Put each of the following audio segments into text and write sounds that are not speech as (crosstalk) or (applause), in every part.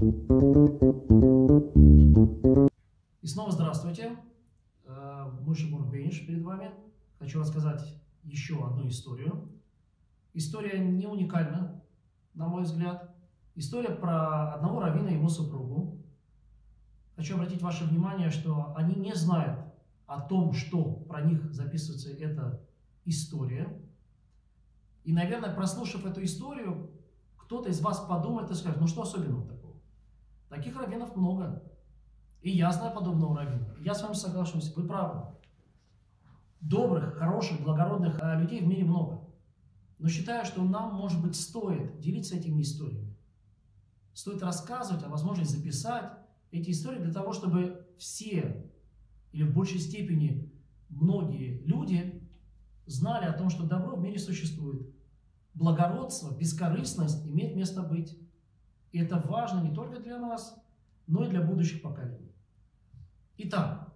И снова здравствуйте. Э, Мой Бурбениш перед вами. Хочу рассказать еще одну историю. История не уникальна, на мой взгляд. История про одного раввина и его супругу. Хочу обратить ваше внимание, что они не знают о том, что про них записывается эта история. И, наверное, прослушав эту историю, кто-то из вас подумает и скажет, ну что особенного такого? Таких раввинов много. И я знаю подобного раввина. Я с вами соглашусь, вы правы. Добрых, хороших, благородных а, людей в мире много. Но считаю, что нам, может быть, стоит делиться этими историями. Стоит рассказывать, а возможно записать эти истории для того, чтобы все или в большей степени многие люди знали о том, что добро в мире существует. Благородство, бескорыстность имеет место быть. И это важно не только для нас, но и для будущих поколений. Итак,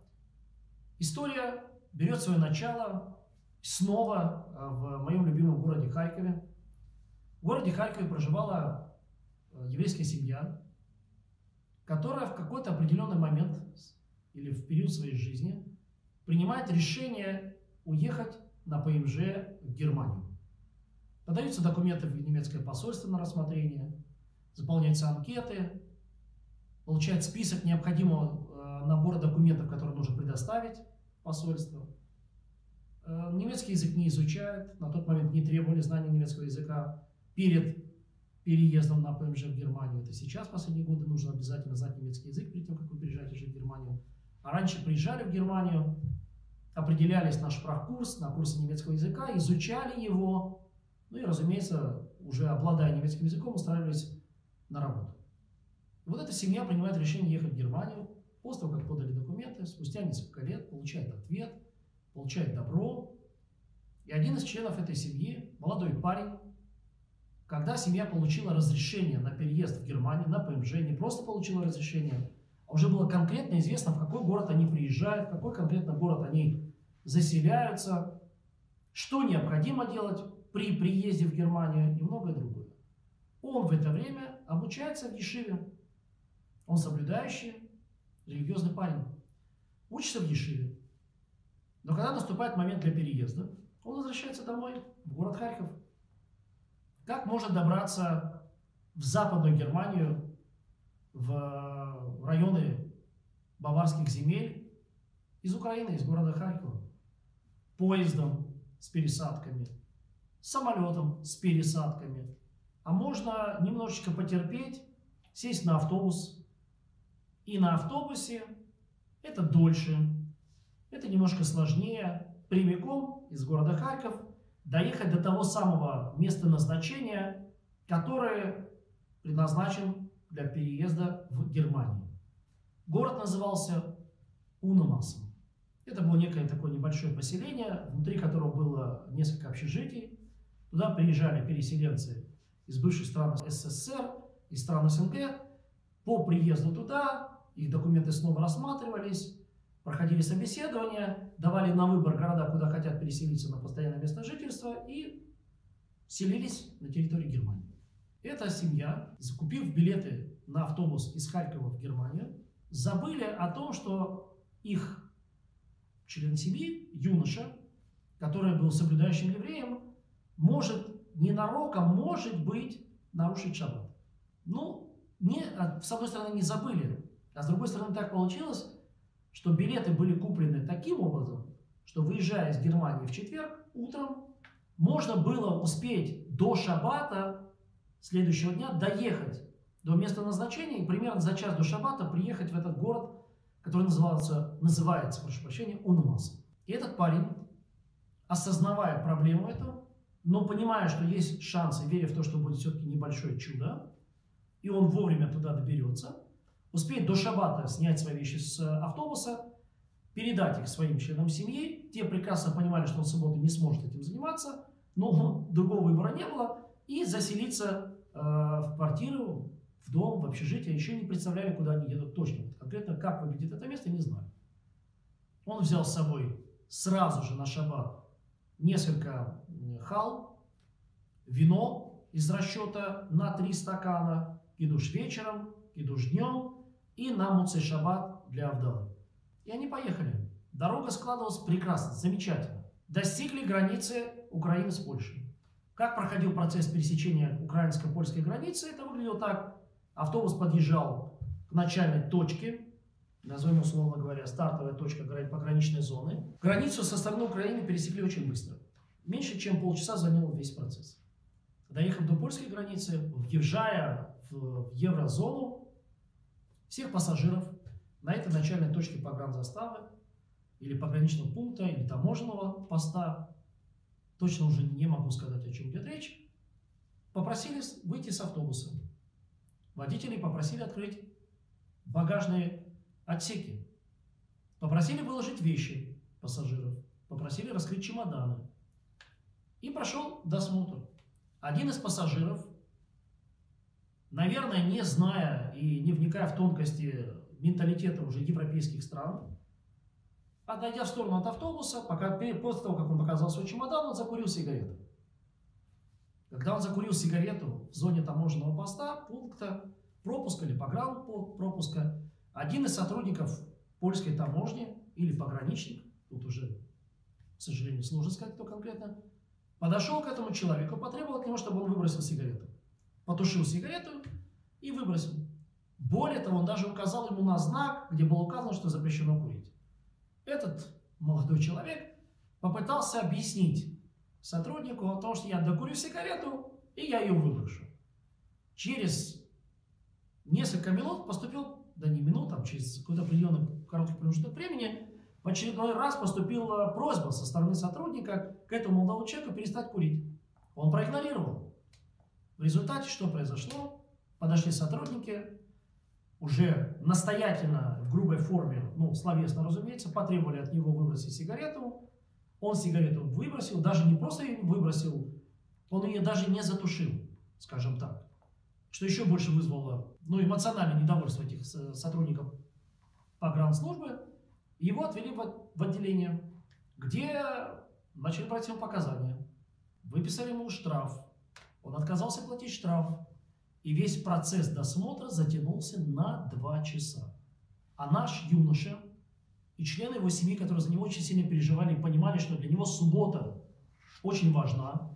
история берет свое начало снова э, в моем любимом городе Харькове. В городе Харькове проживала э, еврейская семья, которая в какой-то определенный момент или в период своей жизни принимает решение уехать на ПМЖ в Германию. Подаются документы в немецкое посольство на рассмотрение, заполняются анкеты, получает список необходимого э, набора документов, которые нужно предоставить посольству. Э, немецкий язык не изучают, на тот момент не требовали знания немецкого языка перед переездом на ПМЖ в Германию. Это сейчас, в последние годы, нужно обязательно знать немецкий язык перед тем, как вы приезжаете жить в Германию. А раньше приезжали в Германию, определялись на шпрахкурс, на курсы немецкого языка, изучали его, ну и, разумеется, уже обладая немецким языком, устраивались на работу. Вот эта семья принимает решение ехать в Германию, после того, как подали документы, спустя несколько лет получает ответ, получает добро. И один из членов этой семьи, молодой парень, когда семья получила разрешение на переезд в Германию, на ПМЖ, не просто получила разрешение, а уже было конкретно известно, в какой город они приезжают, в какой конкретно город они заселяются, что необходимо делать при приезде в Германию и многое другое. Он в это время обучается в Ешиве. Он соблюдающий, религиозный парень. Учится в Ешиве. Но когда наступает момент для переезда, он возвращается домой, в город Харьков. Как можно добраться в Западную Германию, в районы баварских земель из Украины, из города Харькова? Поездом с пересадками, самолетом с пересадками. А можно немножечко потерпеть, сесть на автобус, и на автобусе это дольше, это немножко сложнее, прямиком из города Харьков доехать до того самого места назначения, которое предназначен для переезда в Германию. Город назывался Уномасом. Это было некое такое небольшое поселение, внутри которого было несколько общежитий. Туда приезжали переселенцы из бывших стран СССР, из стран СНГ. По приезду туда их документы снова рассматривались, проходили собеседования, давали на выбор города, куда хотят переселиться на постоянное место жительства и селились на территории Германии. Эта семья, закупив билеты на автобус из Харькова в Германию, забыли о том, что их член семьи, юноша, который был соблюдающим евреем, может ненароком, может быть, нарушить шаббат. Ну, не, а, с одной стороны, не забыли, а с другой стороны, так получилось, что билеты были куплены таким образом, что выезжая из Германии в четверг утром, можно было успеть до шаббата следующего дня доехать до места назначения и примерно за час до шаббата приехать в этот город, который назывался, называется, прошу прощения, Унмас. И этот парень, осознавая проблему эту, но понимая, что есть шансы, веря в то, что будет все-таки небольшое чудо, и он вовремя туда доберется, успеет до шабата снять свои вещи с э, автобуса, передать их своим членам семьи. Те прекрасно понимали, что он в субботу не сможет этим заниматься, но (laughs) другого выбора не было, и заселиться э, в квартиру, в дом, в общежитие. Еще не представляли, куда они едут точно. Конкретно, как выглядит это место, не знаю. Он взял с собой сразу же на шаббат несколько хал, вино из расчета на три стакана, кидуш вечером, кидуш днем и на Муцей Шаббат для Авдалы. И они поехали. Дорога складывалась прекрасно, замечательно. Достигли границы Украины с Польшей. Как проходил процесс пересечения украинско-польской границы, это выглядело так. Автобус подъезжал к начальной точке, назовем условно говоря, стартовая точка пограничной зоны. Границу со стороны Украины пересекли очень быстро. Меньше чем полчаса занял весь процесс. Доехав до польской границы, въезжая в еврозону, всех пассажиров на этой начальной точке погранзаставы или пограничного пункта, или таможенного поста, точно уже не могу сказать, о чем идет речь, попросили выйти с автобуса. Водителей попросили открыть багажные отсеки. Попросили выложить вещи пассажиров. Попросили раскрыть чемоданы. И прошел досмотр. Один из пассажиров, наверное, не зная и не вникая в тонкости менталитета уже европейских стран, отойдя в сторону от автобуса, пока, после того, как он показал свой чемодан, он закурил сигарету. Когда он закурил сигарету в зоне таможенного поста, пункта пропуска или погран пропуска, один из сотрудников польской таможни или пограничник, тут уже, к сожалению, сложно сказать, кто конкретно, подошел к этому человеку, потребовал от него, чтобы он выбросил сигарету. Потушил сигарету и выбросил. Более того, он даже указал ему на знак, где было указано, что запрещено курить. Этот молодой человек попытался объяснить сотруднику о том, что я докурю сигарету, и я ее выброшу. Через несколько минут поступил, да не минут, там через какой-то определенный короткий промежуток времени, в очередной раз поступила просьба со стороны сотрудника к этому молодому человеку перестать курить. Он проигнорировал. В результате что произошло? Подошли сотрудники, уже настоятельно в грубой форме, ну, словесно, разумеется, потребовали от него выбросить сигарету. Он сигарету выбросил, даже не просто ее выбросил, он ее даже не затушил, скажем так. Что еще больше вызвало ну, эмоциональное недовольство этих сотрудников погранслужбы. Его отвели в, отделение, где начали брать ему показания. Выписали ему штраф. Он отказался платить штраф. И весь процесс досмотра затянулся на два часа. А наш юноша и члены его семьи, которые за него очень сильно переживали и понимали, что для него суббота очень важна,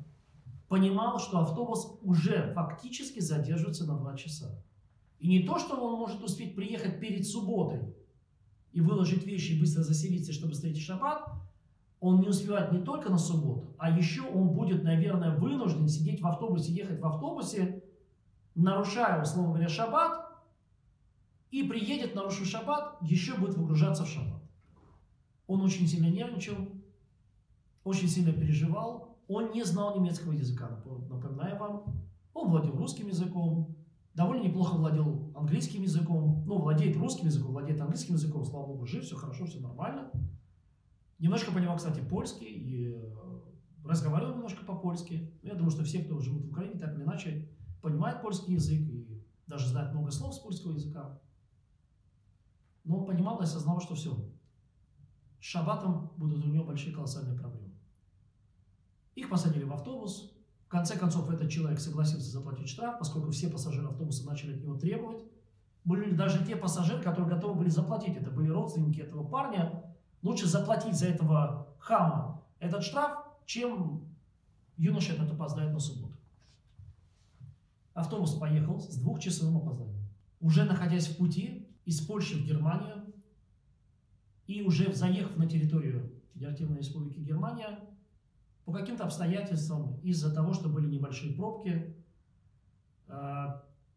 понимал, что автобус уже фактически задерживается на два часа. И не то, что он может успеть приехать перед субботой и выложить вещи и быстро заселиться, чтобы встретить шаббат, он не успевает не только на субботу, а еще он будет, наверное, вынужден сидеть в автобусе, ехать в автобусе нарушая, условно говоря, шаббат, и приедет, нарушив шаббат, еще будет выгружаться в шаббат. Он очень сильно нервничал, очень сильно переживал, он не знал немецкого языка, напоминаю вам. Он владел русским языком, довольно неплохо владел английским языком, ну, владеет русским языком, владеет английским языком, слава богу, жив, все хорошо, все нормально. Немножко понимал, кстати, польский, и э, разговаривал немножко по-польски. Я думаю, что все, кто живут в Украине, так или иначе, понимает польский язык и даже знает много слов с польского языка. Но он понимал и осознал, что все, с шаббатом будут у него большие колоссальные проблемы. Их посадили в автобус. В конце концов, этот человек согласился заплатить штраф, поскольку все пассажиры автобуса начали от него требовать. Были даже те пассажиры, которые готовы были заплатить. Это были родственники этого парня. Лучше заплатить за этого хама этот штраф, чем юноша этот опоздает на субботу. Автобус поехал с двухчасовым опозданием. Уже находясь в пути из Польши в Германию и уже заехав на территорию Федеративной Республики Германия, по каким-то обстоятельствам, из-за того, что были небольшие пробки, э,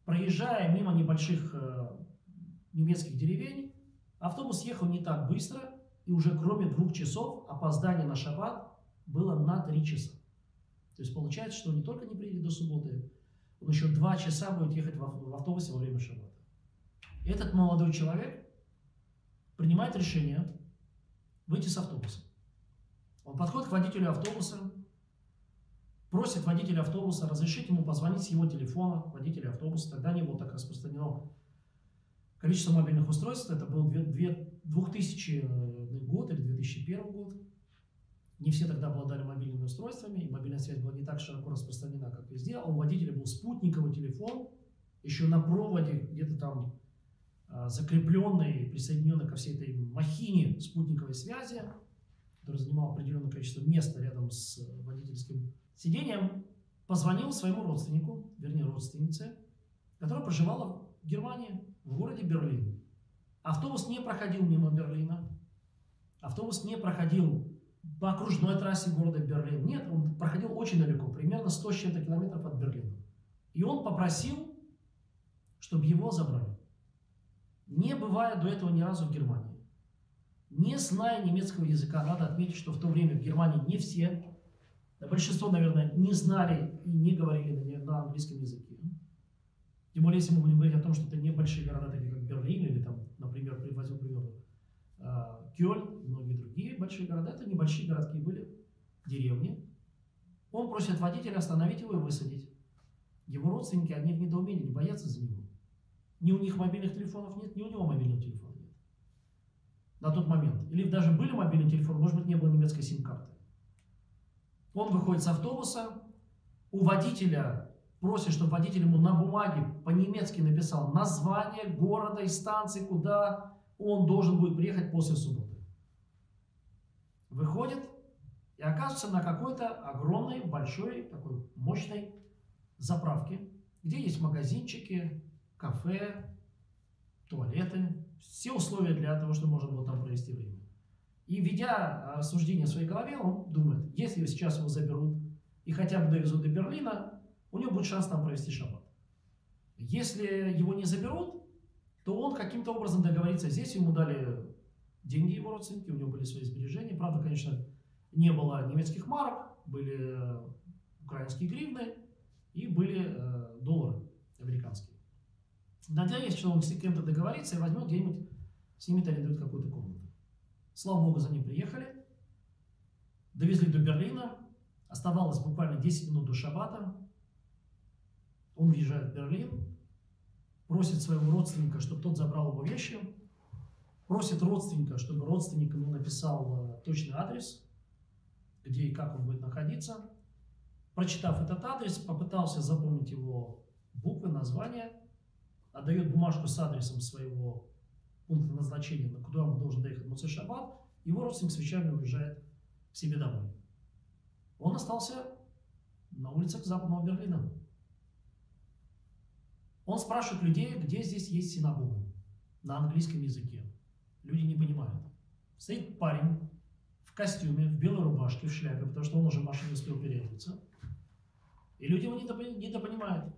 проезжая мимо небольших э, немецких деревень, автобус ехал не так быстро, и уже кроме двух часов опоздание на шаббат было на три часа. То есть получается, что он не только не приедет до субботы, он еще два часа будет ехать в автобусе во время шаббата. Этот молодой человек принимает решение выйти с автобуса. Он подходит к водителю автобуса, просит водителя автобуса разрешить ему позвонить с его телефона, водителя автобуса. Тогда не было так распространено количество мобильных устройств. Это был 2000 год или 2001 год. Не все тогда обладали мобильными устройствами, и мобильная связь была не так широко распространена, как везде. А у водителя был спутниковый телефон, еще на проводе, где-то там закрепленный, присоединенный ко всей этой махине спутниковой связи, который занимал определенное количество места рядом с водительским сиденьем, позвонил своему родственнику, вернее родственнице, которая проживала в Германии, в городе Берлин. Автобус не проходил мимо Берлина, автобус не проходил по окружной трассе города Берлин. Нет, он проходил очень далеко, примерно 100 с чем-то километров от Берлина. И он попросил, чтобы его забрали. Не бывая до этого ни разу в Германии. Не зная немецкого языка, надо отметить, что в то время в Германии не все, да большинство, наверное, не знали и не говорили на английском языке. Тем более, если мы будем говорить о том, что это небольшие города, такие как Берлин или там, например, возьмем пример а, Кёльн и многие другие большие города, это небольшие городки были, деревни. Он просит водителя остановить его и высадить. Его родственники, они в недоумении, не боятся за него. Ни у них мобильных телефонов нет, ни у него мобильного телефона. На тот момент. Или даже были мобильные телефоны, может быть, не было немецкой сим-карты. Он выходит с автобуса, у водителя просит, чтобы водитель ему на бумаге по-немецки написал название города и станции, куда он должен будет приехать после субботы. Выходит и оказывается на какой-то огромной, большой, такой мощной заправке, где есть магазинчики, кафе, туалеты, все условия для того, чтобы можно было там провести время. И ведя рассуждение в своей голове, он думает, если сейчас его заберут и хотя бы довезут до Берлина, у него будет шанс там провести шаббат. Если его не заберут, то он каким-то образом договорится. Здесь ему дали деньги его родственники, у него были свои сбережения. Правда, конечно, не было немецких марок, были украинские гривны и были э, доллары американские. Надеюсь, что он с кем-то договорится и возьмет где-нибудь, снимет арендует какую-то комнату. Слава Богу, за ним приехали, довезли до Берлина, оставалось буквально 10 минут до шаббата, он въезжает в Берлин, просит своего родственника, чтобы тот забрал его вещи, просит родственника, чтобы родственник ему написал э, точный адрес, где и как он будет находиться. Прочитав этот адрес, попытался запомнить его буквы, названия, отдает бумажку с адресом своего пункта назначения, на куда он должен доехать в Муцей Шаббат, его родственник с вещами уезжает к себе домой. Он остался на улицах Западного Берлина. Он спрашивает людей, где здесь есть синагога на английском языке. Люди не понимают. Стоит парень в костюме, в белой рубашке, в шляпе, потому что он уже в машине успел переодеться. И люди его недопонимают.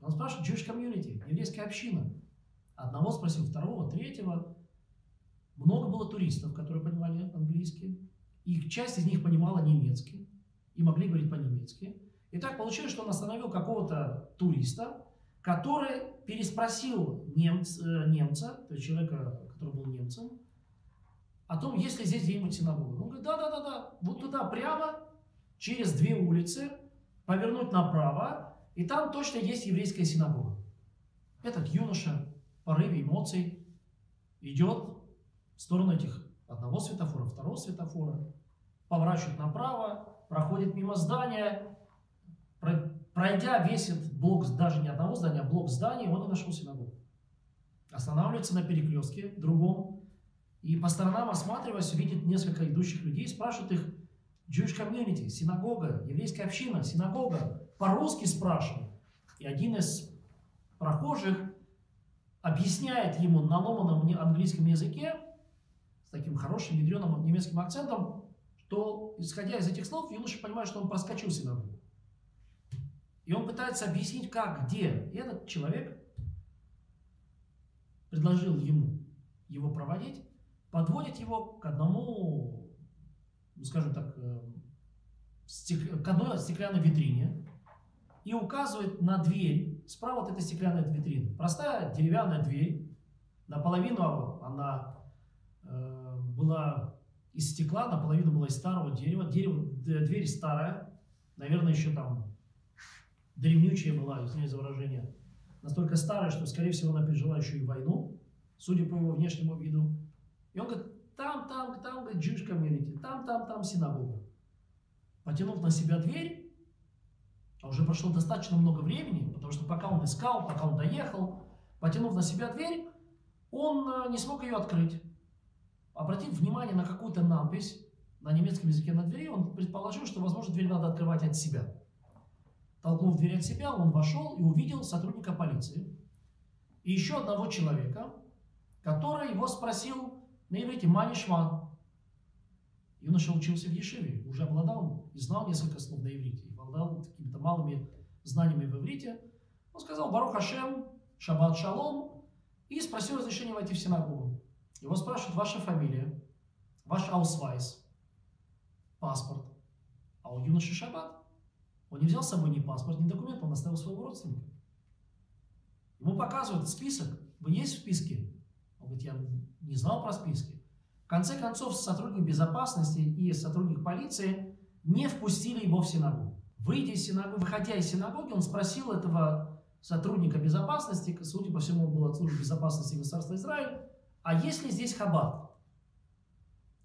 Он спрашивает Jewish community, еврейская община. Одного спросил, второго, третьего. Много было туристов, которые понимали английский. И часть из них понимала немецкий и могли говорить по-немецки. И так получилось, что он остановил какого-то туриста, который переспросил немц, э, немца, то есть человека, который был немцем, о том, есть ли здесь где-нибудь синагога. Он говорит, да-да-да-да, вот туда прямо, через две улицы, повернуть направо, и там точно есть еврейская синагога. Этот юноша в порыве эмоций идет в сторону этих одного светофора, второго светофора, поворачивает направо, проходит мимо здания, Пройдя весь этот блок, даже не одного здания, а блок зданий, он и нашел синагогу. Останавливается на перекрестке другом, и по сторонам осматриваясь, видит несколько идущих людей, спрашивает их, Jewish community, синагога, еврейская община, синагога, по-русски спрашивает. И один из прохожих объясняет ему на ломаном английском языке, с таким хорошим, ядреным немецким акцентом, что, исходя из этих слов, юноша понимает, что он проскочил синагогу. И он пытается объяснить, как, где. И этот человек предложил ему его проводить, подводит его к одному, скажем так, э, стек... к одной стеклянной витрине и указывает на дверь. Справа от этой стеклянной витрины. Простая деревянная дверь. Наполовину она э, была из стекла, наполовину была из старого дерева. Дерево, дверь старая, наверное, еще там древнючая была, извиняюсь за выражение, настолько старая, что, скорее всего, она пережила еще и войну, судя по его внешнему виду. И он говорит, там, там, там, говорит, Jewish community, там, там, там синагога. Потянув на себя дверь, а уже прошло достаточно много времени, потому что пока он искал, пока он доехал, потянув на себя дверь, он э, не смог ее открыть. Обратив внимание на какую-то надпись на немецком языке на двери, он предположил, что, возможно, дверь надо открывать от себя. Толкнув дверь от себя, он вошел и увидел сотрудника полиции и еще одного человека, который его спросил на иврите «מה נשמע». Юноша учился в Ешиве, уже обладал и знал несколько слов на иврите, обладал какими-то малыми знаниями в иврите. Он сказал «ברוך השם, שבת שלום» и спросил разрешения войти в синагогу. Его спрашивают «Ваша фамилия?» «Ваш аусвайс?» «Паспорт?» А у юноши Шаббат. Он не взял с собой ни паспорт, ни документ, он оставил своего родственника. Ему показывают список. Вы есть в списке? Он говорит, я не знал про списки. В конце концов, сотрудник безопасности и сотрудник полиции не впустили его в синагогу. Выйдя из синагоги, выходя из синагоги, он спросил этого сотрудника безопасности, судя по всему, был от службы безопасности государства Израиль, а есть ли здесь хаббат?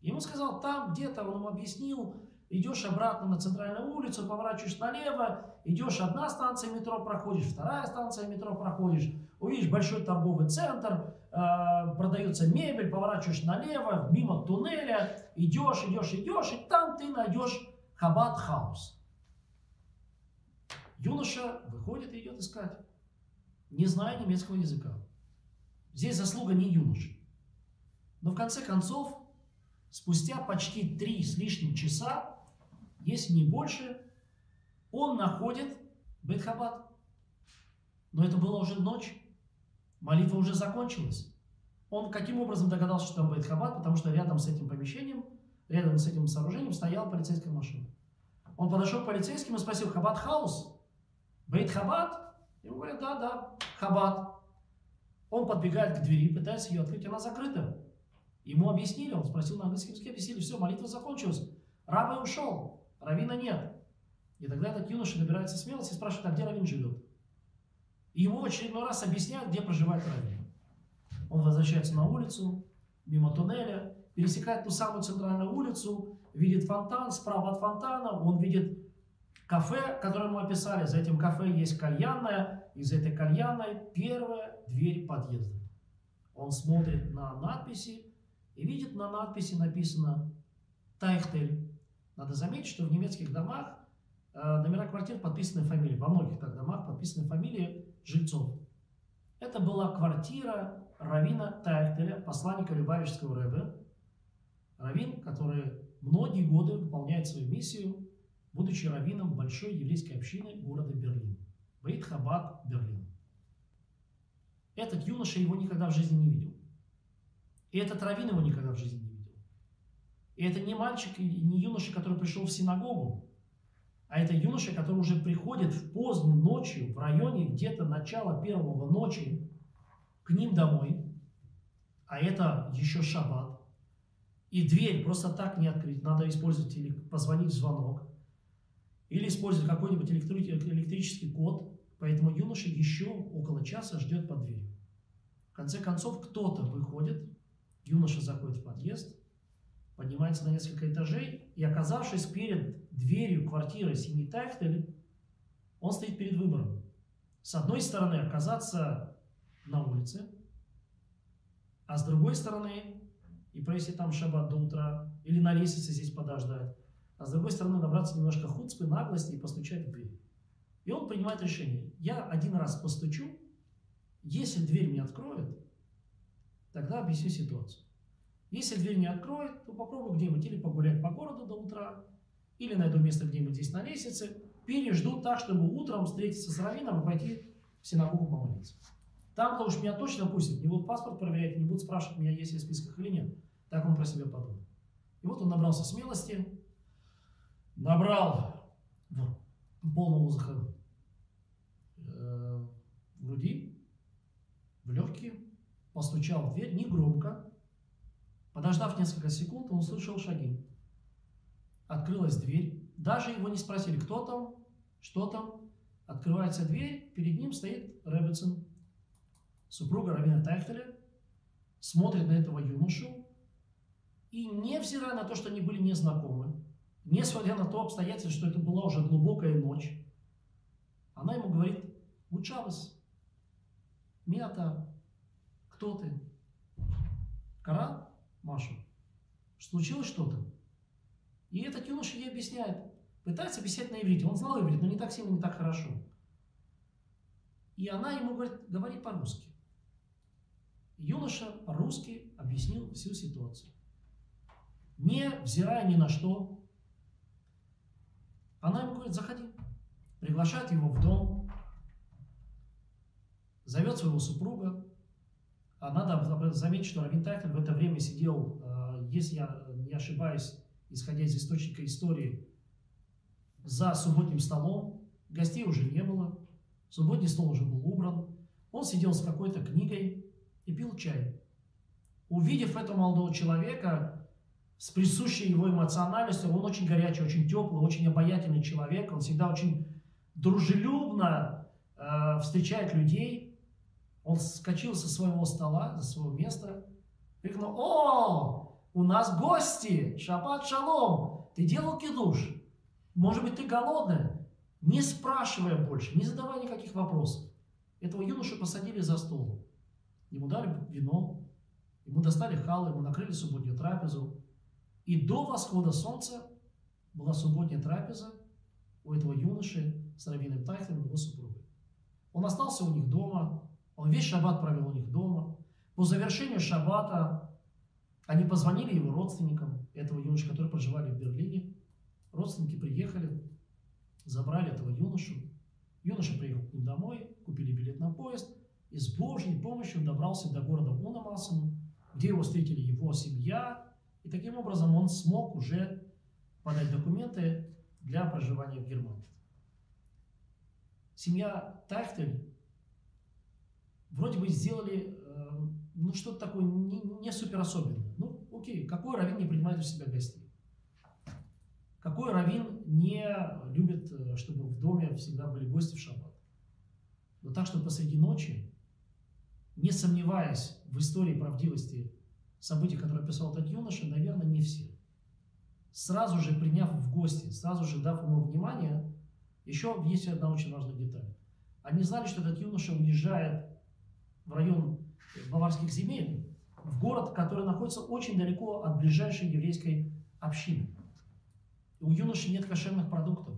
Ему сказал, там где-то, он ему объяснил, идешь обратно на центральную улицу, поворачиваешь налево, идешь одна станция метро проходишь, вторая станция метро проходишь, увидишь большой торговый центр, продается мебель, поворачиваешь налево, мимо туннеля, идешь, идешь, идешь, и там ты найдешь Хаббат Хаус. Юноша выходит и идет искать, не зная немецкого языка. Здесь заслуга не юноши. Но в конце концов, спустя почти три с лишним часа, если не больше, он находит Бетхабад. Но это была уже ночь, молитва уже закончилась. Он каким образом догадался, что там Бетхабад? Потому что рядом с этим помещением, рядом с этим сооружением стояла полицейская машина. Он подошел к полицейским и спросил, Хабад хаус? Бейт Хабад? Ему говорят, да, да, Хабад. Он подбегает к двери, пытается ее открыть, она закрыта. Ему объяснили, он спросил на английском языке, объяснили, все, молитва закончилась. Рабы ушел, равина нет. И тогда этот юноша набирается смелости и спрашивает, а где равин живет? Ему очередной раз объясняют, где проживает равин. Он возвращается на улицу, мимо туннеля, пересекает ту самую центральную улицу, видит фонтан, справа от фонтана он видит кафе, которое мы описали. За этим кафе есть кальянная, из этой кальянной первая дверь подъезда. Он смотрит на надписи и видит на надписи написано Тайхтель. Надо заметить, что в немецких домах э, номера квартир подписаны фамилии. Во многих так домах подписаны фамилии жильцов. Это была квартира Равина Тайхтеля, посланника Любавичского Рэбе. Равин, который многие годы выполняет свою миссию, будучи раввином большой еврейской общины города Берлин. Бейт Хабад, Берлин. Этот юноша его никогда в жизни не видел. И этот раввин его никогда в жизни не видел. И это не мальчик не юноша, который пришел в синагогу, а это юноша, который уже приходит в позднюю ночью, в районе где-то начала первого ночи, к ним домой, а это еще шаббат, и дверь просто так не открыть, надо использовать или позвонить в звонок, или использовать какой-нибудь электрический код, поэтому юноша еще около часа ждет под дверью. В конце концов, кто-то выходит, юноша заходит в подъезд, поднимается на несколько этажей, и оказавшись перед дверью квартиры семьи Тайфтель, он стоит перед выбором. С одной стороны, оказаться на улице, а с другой стороны, и провести там шаббат до утра, или на лестнице здесь подождать, а с другой стороны, набраться немножко хуцпы, наглости и постучать в дверь. И он принимает решение. Я один раз постучу, если дверь мне откроет, тогда объясню ситуацию. Если дверь не откроет, то попробую где-нибудь или погулять по городу до утра, или найду место где-нибудь здесь на лестнице, пережду так, чтобы утром встретиться с раввином и пойти в синагогу помолиться. Там-то уж меня точно пустят, не будут паспорт проверять, не будут спрашивать меня, есть ли в списках или нет. Так он про себя подумал. И вот он набрался смелости, набрал полного воздуха э, в груди, в легкие, постучал в дверь, не громко. Подождав несколько секунд, он услышал шаги. Открылась дверь. Даже его не спросили, кто там, что там. Открывается дверь, перед ним стоит Рэббитсон, супруга Равина Тайхтеля, смотрит на этого юношу, и невзирая на то, что они были незнакомы, несмотря на то обстоятельство, что это была уже глубокая ночь, она ему говорит, Учавас, Миата, кто ты? Коран, Машу, что случилось что-то. И этот юноша ей объясняет, пытается объяснять на иврите. Он знал иврит, но не так сильно, не так хорошо. И она ему говорит, говори по-русски. Юноша по-русски объяснил всю ситуацию. Не взирая ни на что, она ему говорит, заходи. Приглашает его в дом, зовет своего супруга. А надо заметить, что Равин в это время сидел, э, если я не ошибаюсь, исходя из источника истории, за субботним столом. Гостей уже не было, субботний стол уже был убран. Он сидел с какой-то книгой и пил чай. Увидев этого молодого человека, с присущей его эмоциональностью, он очень горячий, очень теплый, очень обаятельный человек, он всегда очень дружелюбно э, встречает людей. Он вскочил со своего стола, со своего места, крикнул, о, у нас гости, шаббат шалом, ты делал кидуш, может быть, ты голодная? Не спрашивая больше, не задавая никаких вопросов. Этого юношу посадили за стол. Ему дали вино, ему достали халы, ему накрыли субботнюю трапезу. И до восхода солнца была субботняя трапеза у этого юноши с Равиным Тайхлем и его супругой. Он остался у них дома, он весь шаббат провел у них дома. По завершению шаббата они позвонили его родственникам, этого юноши, которые проживали в Берлине. Родственники приехали, забрали этого юношу. Юноша приехал к ним домой, купили билет на поезд и с Божьей помощью добрался до города Унамасану, где его встретили его семья, и таким образом он смог уже подать документы для проживания в Германии. Семья Тайхтель вроде бы сделали э, ну, что-то такое не, не супер особенное. Окей, какой раввин не принимает у себя гостей? Какой раввин не любит, э, чтобы в доме всегда были гости в шаббат? Но так, чтобы посреди ночи, не сомневаясь в истории правдивости событий, которые описал этот юноша, наверное, не все. Сразу же приняв в гости, сразу же дав ему внимание, еще есть одна очень важная деталь. Они знали, что этот юноша уезжает в район баварских земель, в город, который находится очень далеко от ближайшей еврейской общины. У юноши нет кошерных продуктов.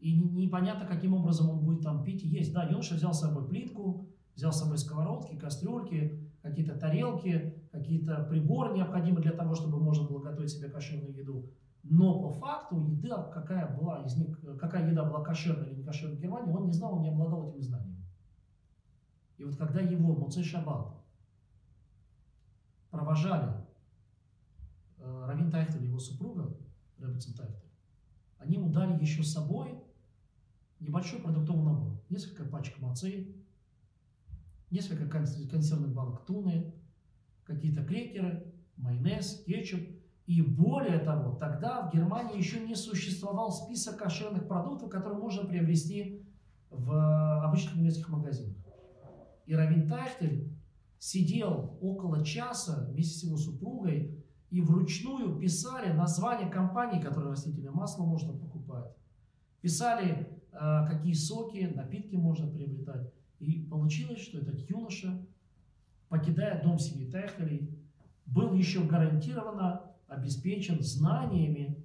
И непонятно, каким образом он будет там пить и есть. Да, юноша взял с собой плитку, взял с собой сковородки, кастрюльки, какие-то тарелки, какие-то приборы необходимые для того, чтобы можно было готовить себе кошерную еду. Но по факту еда, какая была из них, какая еда была кошерная или не кошерная в Германии, он не знал, он не обладал этими знаниями. И вот когда его, Муцей Шаббат, провожали э, Равин Тайхтель и его супруга, Рэббетсон Тайхтель, они ему дали еще с собой небольшой продуктовый набор. Несколько пачек мацы, несколько консервных банок туны, какие-то крекеры, майонез, кетчуп. И более того, тогда в Германии еще не существовал список кошерных продуктов, которые можно приобрести в обычных немецких магазинах. И Равин Тайхтель сидел около часа вместе с его супругой и вручную писали названия компаний, которые растительное масло можно покупать. Писали, э, какие соки, напитки можно приобретать. И получилось, что этот юноша, покидая дом семьи Тайхелей, был еще гарантированно обеспечен знаниями,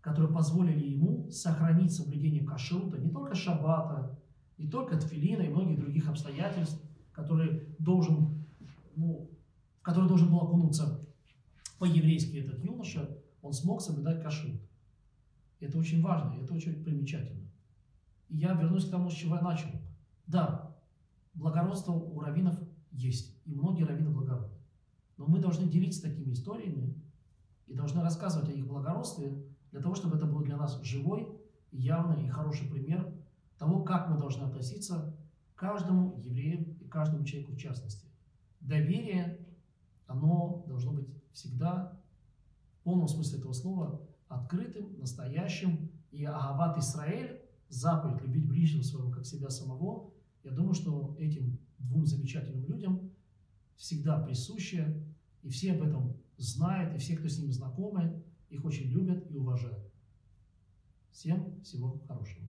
которые позволили ему сохранить соблюдение кашрута, не только шаббата, не только тфилина и многих других обстоятельств, которые должен, ну, в которые должен был окунуться по-еврейски этот юноша, он смог соблюдать кашрут. Это очень важно, это очень примечательно. И я вернусь к тому, с чего я начал. Да, благородство у раввинов есть, и многие раввины благородны. Но мы должны делиться такими историями и должны рассказывать о их благородстве для того, чтобы это был для нас живой, явный и хороший пример того, как мы должны относиться к каждому еврею каждому человеку в частности. Доверие, оно должно быть всегда, в полном смысле этого слова, открытым, настоящим. И Агават Исраэль, заповедь любить ближнего своего, как себя самого, я думаю, что этим двум замечательным людям всегда присуще, и все об этом знают, и все, кто с ними знакомы, их очень любят и уважают. Всем всего хорошего.